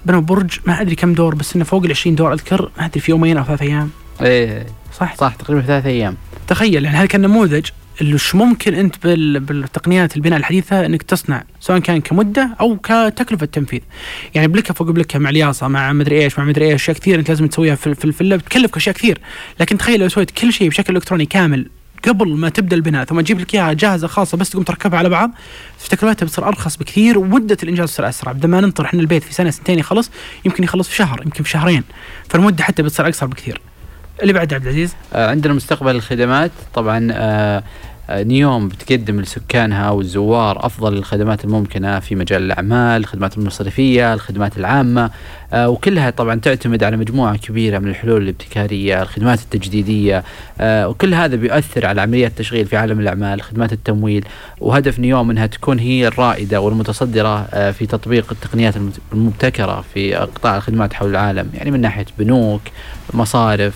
بنوا برج ما أدري كم دور بس إنه فوق ال 20 دور. أذكر ما أدري في يومين أو ثلاث أيام. إيه. صح؟ صح تقريبا ثلاث أيام. تخيل يعني هذا كان نموذج اللي وش ممكن أنت بال... بالتقنيات البناء الحديثة إنك تصنع سواء كان كمدة أو كتكلفة تنفيذ. يعني بلكه فوق بلكه مع الياصه مع مدري إيش مع مدري إيش أشياء كثير أنت لازم تسويها في في الفله بتكلفك أشياء كثير، لكن تخيل لو سويت كل شيء بشكل إلكتروني كامل قبل ما تبدأ البناء ثم تجيب لك إياها جاهزة خاصة بس تقوم تركبها على بعض تكلفتها بتصير أرخص بكثير ومده الإنجاز تصير أسرع. بدل ما ننطر إحنا البيت في سنة سنتين يخلص يمكن يخلص في شهر يمكن في شهرين. فالمدة حتى بتصير أقصر بكثير. اللي بعد عبد العزيز. آه، عندنا مستقبل الخدمات. طبعا آه، آه، نيوم بتقدم لسكانها والزوار أفضل الخدمات الممكنة في مجال الأعمال، الخدمات المصرفية، الخدمات العامة. وكلها طبعا تعتمد على مجموعة كبيرة من الحلول الابتكارية، الخدمات التجديدية. وكل هذا بيؤثر على عمليات التشغيل في عالم الأعمال، خدمات التمويل. وهدف نيوم إنها تكون هي الرائدة والمتصدرة في تطبيق التقنيات المبتكرة في قطاع الخدمات حول العالم، يعني من ناحية بنوك، مصارف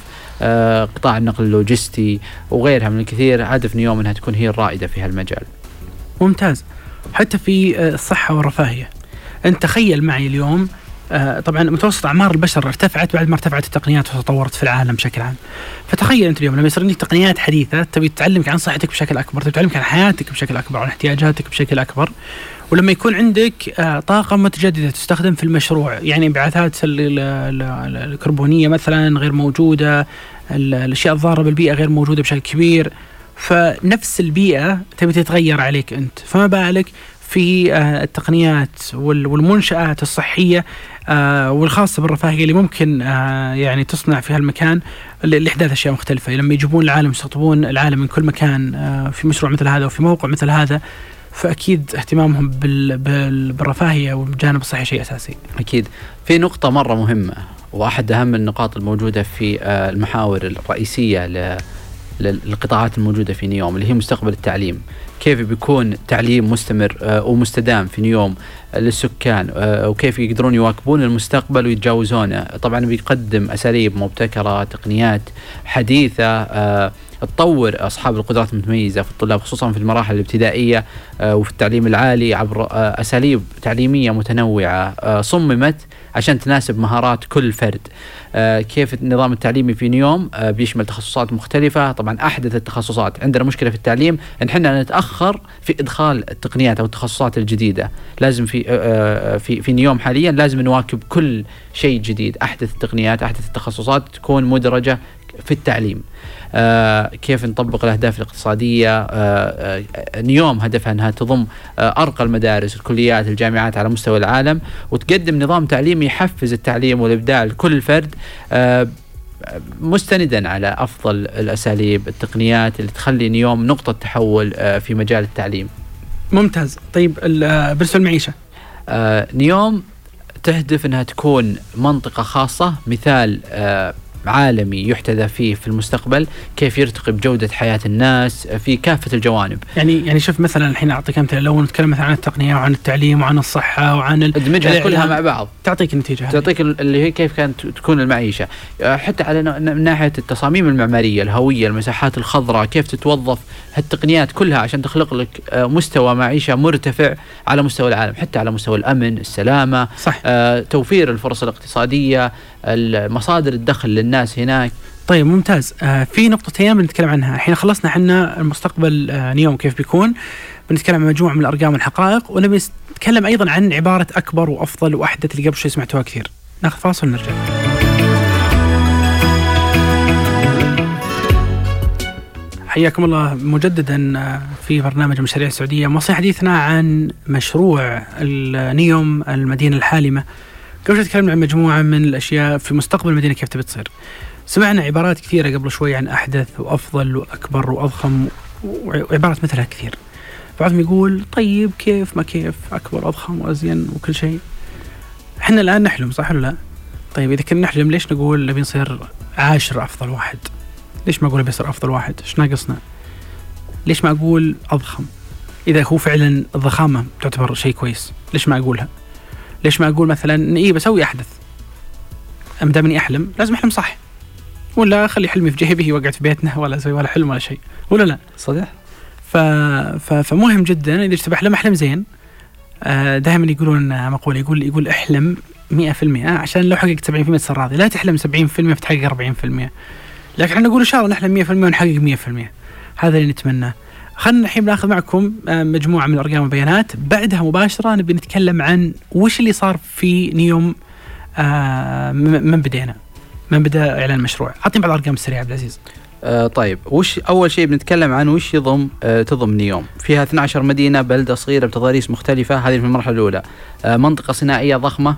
قطاع النقل اللوجستي وغيرها من الكثير هدف نيوم انها تكون هي الرائدة في هالمجال. ممتاز. حتى في آه، الصحة والرفاهية. أنت تخيل معي اليوم آه، طبعا متوسط أعمار البشر ارتفعت بعد ما ارتفعت التقنيات وتطورت في العالم بشكل عام. فتخيل أنت اليوم لما يصير عندك تقنيات حديثة تبي تعلمك عن صحتك بشكل أكبر تبي تعلمك عن حياتك بشكل أكبر عن احتياجاتك بشكل أكبر. ولما يكون عندك آه، طاقة متجددة تستخدم في المشروع يعني انبعاثات ال- ال- ال- الكربونية مثلا غير موجودة ال- الأشياء الضارة بالبيئة غير موجودة بشكل كبير. فنفس البيئة تبي تتغير عليك أنت. فما بالك في آه، التقنيات وال- والمنشآت الصحية آه، والخاصة بالرفاهية اللي ممكن يعني تصنع في هالمكان لإحداث أشياء مختلفة. لما يجيبون العالم يستقطبون العالم من كل مكان في مشروع مثل هذا وفي موقع مثل هذا فأكيد اهتمامهم بال- بال- بالرفاهية والجانب الصحي شيء أساسي. أكيد. في نقطة مرة مهمة وأحد أهم النقاط الموجودة في آه، المحاور الرئيسية ل- لل- للقطاعات الموجودة في نيوم اللي هي مستقبل التعليم. كيف بيكون تعليم مستمر آه، ومستدام في نيوم للسكان آه، وكيف يقدرون يواكبون المستقبل ويتجاوزونه. طبعا بيقدم أساليب مبتكرة تقنيات حديثة تطور أصحاب القدرات المتميزة في الطلاب خصوصا في المراحل الابتدائية آه، وفي التعليم العالي عبر آه، أساليب تعليمية متنوعة آه، صممت عشان تناسب مهارات كل فرد. كيف النظام التعليمي في نيوم بيشمل تخصصات مختلفة. طبعا أحدث التخصصات عندنا مشكلة في التعليم أن إحنا نتأخر في إدخال التقنيات أو التخصصات الجديدة. لازم في في في نيوم حاليا لازم نواكب كل شيء جديد. أحدث التقنيات أحدث التخصصات تكون مدرجة في التعليم. كيف نطبق الأهداف الاقتصادية آه آه نيوم هدفها أنها تضم آه أرقى المدارس الكليات الجامعات على مستوى العالم وتقدم نظام تعليمي يحفز التعليم والإبداع لكل فرد آه مستندا على أفضل الأساليب التقنيات اللي تخلي نيوم نقطة تحول آه، في مجال التعليم. ممتاز طيب ال- آه، بالنسبة للمعيشة آه، نيوم تهدف أنها تكون منطقة خاصة مثال آه، عالمي يحتذى فيه في المستقبل كيف يرتقي بجوده حياة الناس في كافة الجوانب. يعني يعني شوف مثلا الحين أعطيك أمثلة. لو نتكلم مثلا عن التقنية وعن التعليم وعن الصحة وعن ادمجها كلها مع بعض. تعطيك النتيجة هذه. تعطيك ال- اللي هي كيف كانت تكون المعيشة. آه، حتى على من ناحية التصاميم المعمارية الهوية المساحات الخضراء كيف تتوظف هالتقنيات كلها عشان تخلق لك آه، مستوى معيشة مرتفع على مستوى العالم حتى على مستوى الأمن السلامة صح. آه، توفير الفرص الاقتصادية ال- مصادر الدخل للناس هناك. طيب ممتاز. آه في نقطتين بنتكلم عنها. الحين خلصنا إحنا المستقبل آه نيوم كيف بيكون؟ بنتكلم عن مجموعة من الأرقام والحقائق ونبي نتكلم أيضا عن عبارة أكبر وأفضل وأحدث اللي قبل شوي سمعتوها كثير. ناخذ فاصل ونرجع. حياكم الله مجددا آه، في برنامج المشاريع السعودية. موصي حديثنا عن مشروع النيوم المدينة الحالمة. قبل شوي تكلمنا عن مجموعة من الأشياء في مستقبل المدينة كيف تبي تصير سمعنا عبارات كثيرة قبل شوي عن أحدث وأفضل وأكبر وأضخم وعبارات مثلها كثير بعضهم يقول طيب كيف ما كيف أكبر واضخم وأزين وكل شيء إحنا الآن نحلم صح ولا لا؟ طيب إذا كنا نحلم ليش نقول نبي نصير عاشر أفضل واحد؟ ليش ما أقول ابي اصير أفضل واحد؟ إيش ناقصنا؟ ليش ما أقول أضخم؟ إذا هو فعلا الضخامه تعتبر شيء كويس، ليش ما أقولها؟ ليش ما أقول مثلا اي بسوي أحدث؟ ما دام اني احلم لازم احلم صح. ولا أخلي حلمي في جيبي وقعت في بيتنا ولا أسوي ولا حلم ولا شيء، ولا لا؟ صدق؟ ف... ف... فمهم جدا إذا تبي احلم أحلم زين. آه دائما يقولون مقولة يقول يقول احلم 100% عشان لو حققت 70% تصير راضي، لا تحلم 70% فتحقق 40%. لكن إحنا نقول إن شاء الله نحلم 100% ونحقق 100% هذا اللي نتمناه خلينا الحين ناخذ معكم آه، مجموعة من الأرقام والبيانات. بعدها مباشرة نبي نتكلم عن وش اللي صار في نيوم آه، من بدينا من بدأ إعلان المشروع أعطيني بعض الأرقام السريعة عبد العزيز. آه طيب وش أول شيء بنتكلم عن وش يضم آه تضم نيوم؟ فيها 12 مدينة بلدة صغيرة بتضاريس مختلفة هذه في المرحلة الأولى. آه منطقة صناعية ضخمة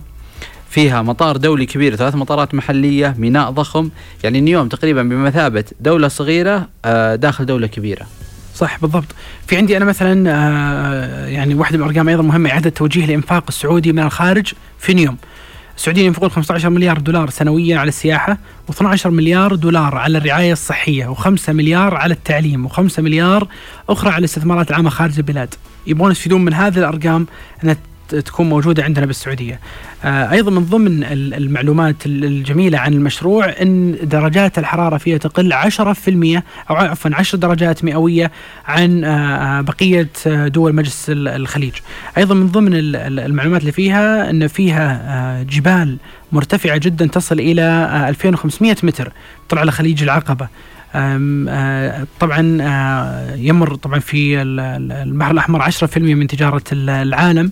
فيها مطار دولي كبير ثلاث مطارات محلية ميناء ضخم. يعني نيوم تقريبا بمثابة دولة صغيرة آه، داخل دولة كبيرة. صح بالضبط. في عندي أنا مثلا آه، يعني واحدة من الارقام أيضا مهمة إعادة توجيه الإنفاق السعودي من الخارج في نيوم. السعوديين ينفقون 15 مليار دولار سنويا على السياحة و12 مليار دولار على الرعاية الصحية و5 مليار على التعليم و5 مليار أخرى على الاستثمارات العامة خارج البلاد. يبغون يستفيدون من هذه الأرقام. انها تكون موجودة عندنا بالسعودية. آه، أيضا من ضمن المعلومات الجميلة عن المشروع إن درجات الحرارة فيها تقل 10% أو عفوا 10 درجات مئوية عن آه، آه، بقية دول مجلس الخليج. أيضا من ضمن المعلومات اللي فيها إن فيها جبال مرتفعة جدا تصل إلى 2500 متر طلع على خليج العقبة. طبعا يمر طبعا في البحر الأحمر 10% من تجارة العالم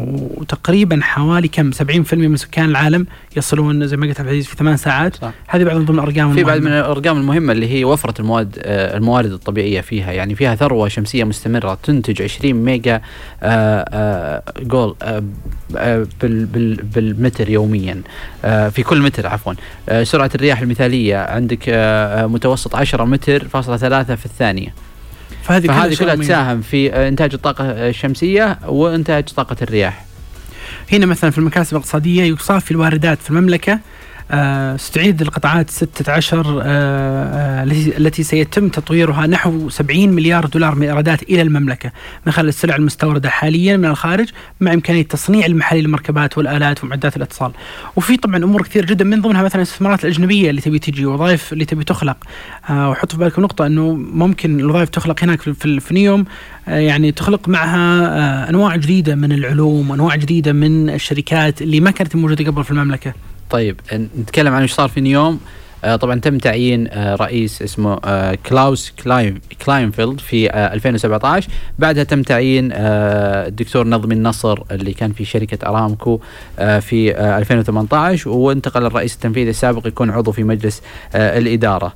وتقريبا حوالي كم؟ 70% من سكان العالم يصلون زي ما قلت عبد العزيز في ثمان ساعات. صح. هذه بعض من ضمن الأرقام في بعض من الأرقام المهمة اللي هي وفرة المواد آه، الموارد الطبيعية فيها. يعني فيها ثروة شمسية مستمرة تنتج 20 ميجا آه، آه، جول بالمتر يوميا. في كل متر عفوا. سرعة الرياح المثالية عندك متوسط 10 متر فاصلة ثلاثة في الثانية. فهذه, فهذه كلها تساهم في إنتاج الطاقة الشمسية وإنتاج طاقة الرياح. هنا مثلا في المكاسب الاقتصادية يصافي الواردات في المملكة آه، ستعيد القطاعات 16 آه، آه، التي سيتم تطويرها نحو 70 مليار دولار من إيرادات إلى المملكة من خلال السلع المستوردة حاليا من الخارج مع إمكانية تصنيع المحلي للمركبات والآلات ومعدات الأتصال. وفي طبعا أمور كثير جدا من ضمنها مثلا الاستثمارات الأجنبية اللي تبي تجي وظائف اللي تبي تخلق. وحط في بالكم نقطة إنه ممكن الوظائف تخلق هناك في, نيوم يعني تخلق معها أنواع جديدة من العلوم وانواع جديدة من الشركات اللي ما كانت موجودة قبل في المملكة. طيب نتكلم عن إيش صار في نيوم طبعا تم تعيين آه رئيس اسمه آه كلاوس كلاين كلاينفيلد في 2017 آه، بعدها تم تعيين آه، الدكتور نظمي النصر اللي كان في شركة أرامكو آه، في 2018 وانتقل الرئيس التنفيذي السابق يكون عضو في مجلس الإدارة.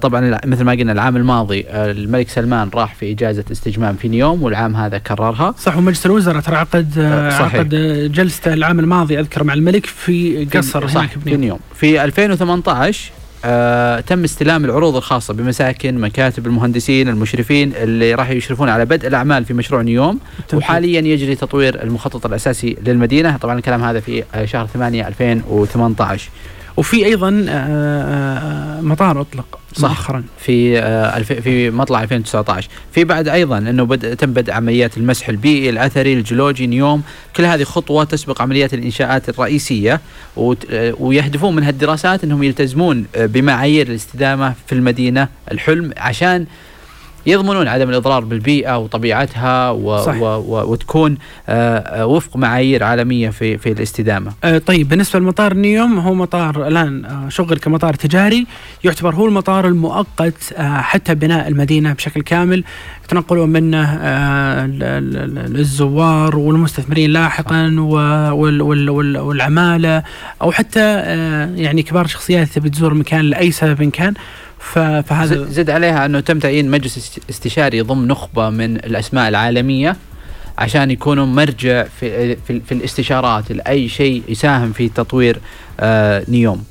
طبعا مثل ما قلنا العام الماضي الملك سلمان راح في إجازة استجمام في نيوم والعام هذا كررها. صح ومجلس الوزراء ترى عقد عقد جلسته العام الماضي أذكر مع الملك في قصر صح في نيوم. في 2018 آه تم استلام العروض الخاصة بمساكن مكاتب المهندسين المشرفين اللي راح يشرفون على بدء الأعمال في مشروع نيوم. وحاليا يجري تطوير المخطط الأساسي للمدينة. طبعا الكلام هذا في آه، شهر 8 2018 وفي أيضا آه، آه، مطار اطلق مؤخرا. في في مطلع 2019 في بعد أيضا أنه بدأ تم بدء عمليات المسح البيئي الأثري الجيولوجي نيوم. كل هذه خطوة تسبق عمليات الإنشاءات الرئيسية ويهدفون من هالدراسات أنهم يلتزمون بمعايير الاستدامة في المدينة الحلم عشان يضمنون عدم الإضرار بالبيئة وطبيعتها و صح. و و وتكون آه، آه، وفق معايير عالمية في في الاستدامة. آه، طيب بالنسبة لمطار نيوم هو مطار الآن شغل كمطار تجاري يعتبر هو المطار المؤقت حتى بناء المدينة بشكل كامل يتنقلون منه ال- ال- ال- الزوار والمستثمرين لاحقا والعمالة أو حتى يعني كبار شخصيات تبي تزور المكان لأي سبب كان فهذا زد عليها أنه تم تعيين مجلس است- استشاري يضم نخبة من الأسماء العالمية عشان يكونوا مرجع في في, في الاستشارات لأي شيء يساهم في تطوير آه، نيوم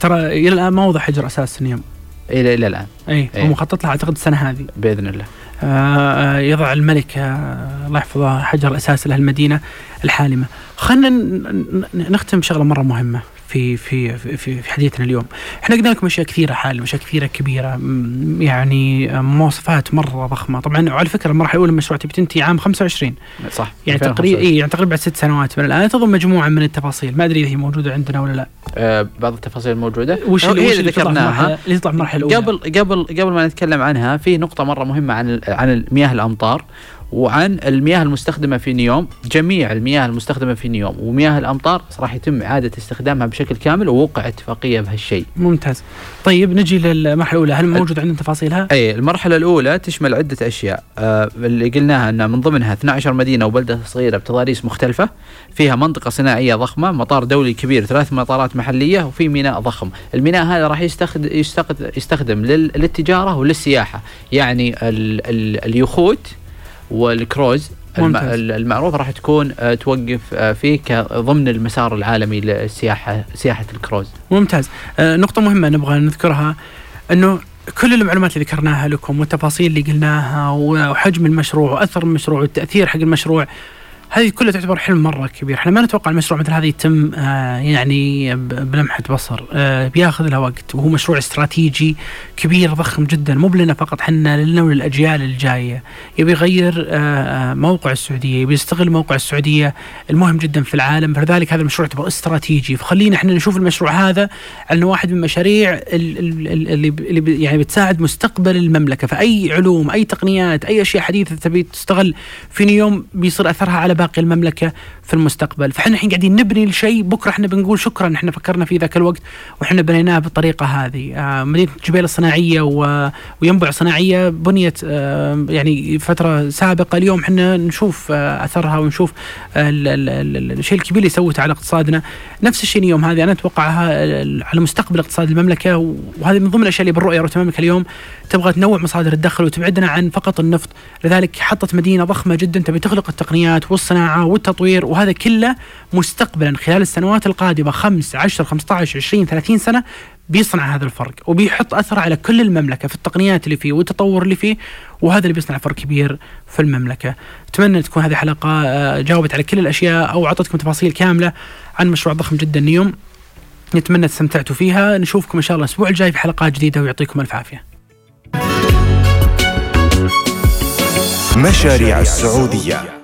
ترى إلى الآن ما وضع حجر أساس نيوم إلى إلى الآن إي إيه. هو مخطط له أعتقد السنة هذه بإذن الله. آه، آه، يضع الملك آه، الله يحفظه حجر أساس لهالمدينه الحالمة. خلينا نختم بشغلة مرة مهمة في في في في حديثنا اليوم. إحنا قلنا لكم أشياء كثيرة حالمه، أشياء كثيرة كبيرة، يعني آه، مواصفات مرة ضخمة، طبعا وعلى فكرة المرحلة الأولى من المشروع تبي تنتهي عام 25 صح يعني تقريبا إي يعني تقريبا بعد ست سنوات من الآن. تضم مجموعة من التفاصيل، ما أدري إذا هي موجودة عندنا ولا لا. آه بعض التفاصيل الموجوده وش اللي وش اللي ذكرناها. اللي تطلع المرحلة الأولى؟ قبل قبل قبل ما نتكلم عنها في نقطة مرة مهمة عن عن المياه الأمطار وعن المياه المستخدمة في نيوم جميع المياه المستخدمة في نيوم. ومياه الأمطار راح يتم إعادة استخدامها بشكل كامل ووقع اتفاقية بهالشيء. ممتاز. طيب نجي للمرحلة الأولى، هل موجود عندنا تفاصيلها؟ أي المرحلة الأولى تشمل عدة أشياء. آه اللي قلناها أن من ضمنها 12 مدينة وبلدة صغيرة بتضاريس مختلفة. فيها منطقة صناعية ضخمة مطار دولي كبير ثلاث مطارات محلية وفي ميناء ضخم. الميناء هذا راح يستخدم يستخدم, يستخدم لل- للتجارة وللسياحة. يعني ال ال اليخوت والكروز ممتاز. ال- المعروفة راح تكون آه، توقف آه، فيه ضمن المسار العالمي للسياحة سياحة الكروز ممتاز آه، نقطة مهمة نبغى نذكرها أنه كل المعلومات اللي ذكرناها لكم والتفاصيل اللي قلناها وحجم المشروع وأثر المشروع والتأثير حق المشروع هذه كلها تعتبر حلم مرة كبير. إحنا ما نتوقع المشروع مثل هذا يتم آه يعني ب- بلمحة بصر. آه بياخذ له وقت وهو مشروع استراتيجي كبير ضخم جدا. مو لنا فقط حنا لنا وللأجيال الجاية. يبي يغير آه آه، موقع السعودية يبي يستغل موقع السعودية المهم جدا في العالم. فلذلك هذا المشروع يعتبر استراتيجي. فخلينا إحنا نشوف المشروع هذا انه واحد من المشاريع ال- ال- ال- اللي اللي يعني بتساعد مستقبل المملكة. فأي علوم أي تقنيات أي أشياء حديثة تبي تستغل في نيوم بيصير أثرها على باقي المملكة في المستقبل. فإحنا الحين قاعدين نبني الشيء بكرة إحنا بنقول شكرا إحنا فكرنا في ذاك الوقت وإحنا بنيناه بالطريقة هذه. آه مدينة جبيل الصناعية و- وينبع صناعية بنيت آه يعني فترة سابقة. اليوم إحنا نشوف آه أثرها ونشوف ال- ال- ال- الشيء الكبير اللي سوته على اقتصادنا. نفس الشيء اليوم هذه أنا اتوقعها على مستقبل اقتصاد المملكة. وهذه من ضمن الأشياء اللي بالرؤية رؤيه المملكه اليوم. تبغى تنوع مصادر الدخل وتبعدنا عن فقط النفط. لذلك حطت مدينة ضخمة جدا. تبي تخلق التقنيات والصناعة والتطوير. وهذا كله مستقبلا خلال السنوات القادمة 5 10 15 20 30 سنة بيصنع هذا الفرق وبيحط اثره على كل المملكة في التقنيات اللي فيه والتطور اللي فيه وهذا اللي بيصنع فرق كبير في المملكة. أتمنى تكون هذه حلقه آه، جاوبت على كل الأشياء أو أعطتكم تفاصيل كاملة عن مشروع ضخم جدا نيوم. نتمنى استمتعتوا فيها نشوفكم إن شاء الله الأسبوع الجاي في حلقات جديدة ويعطيكم ألف عافية. مشاريع السعودية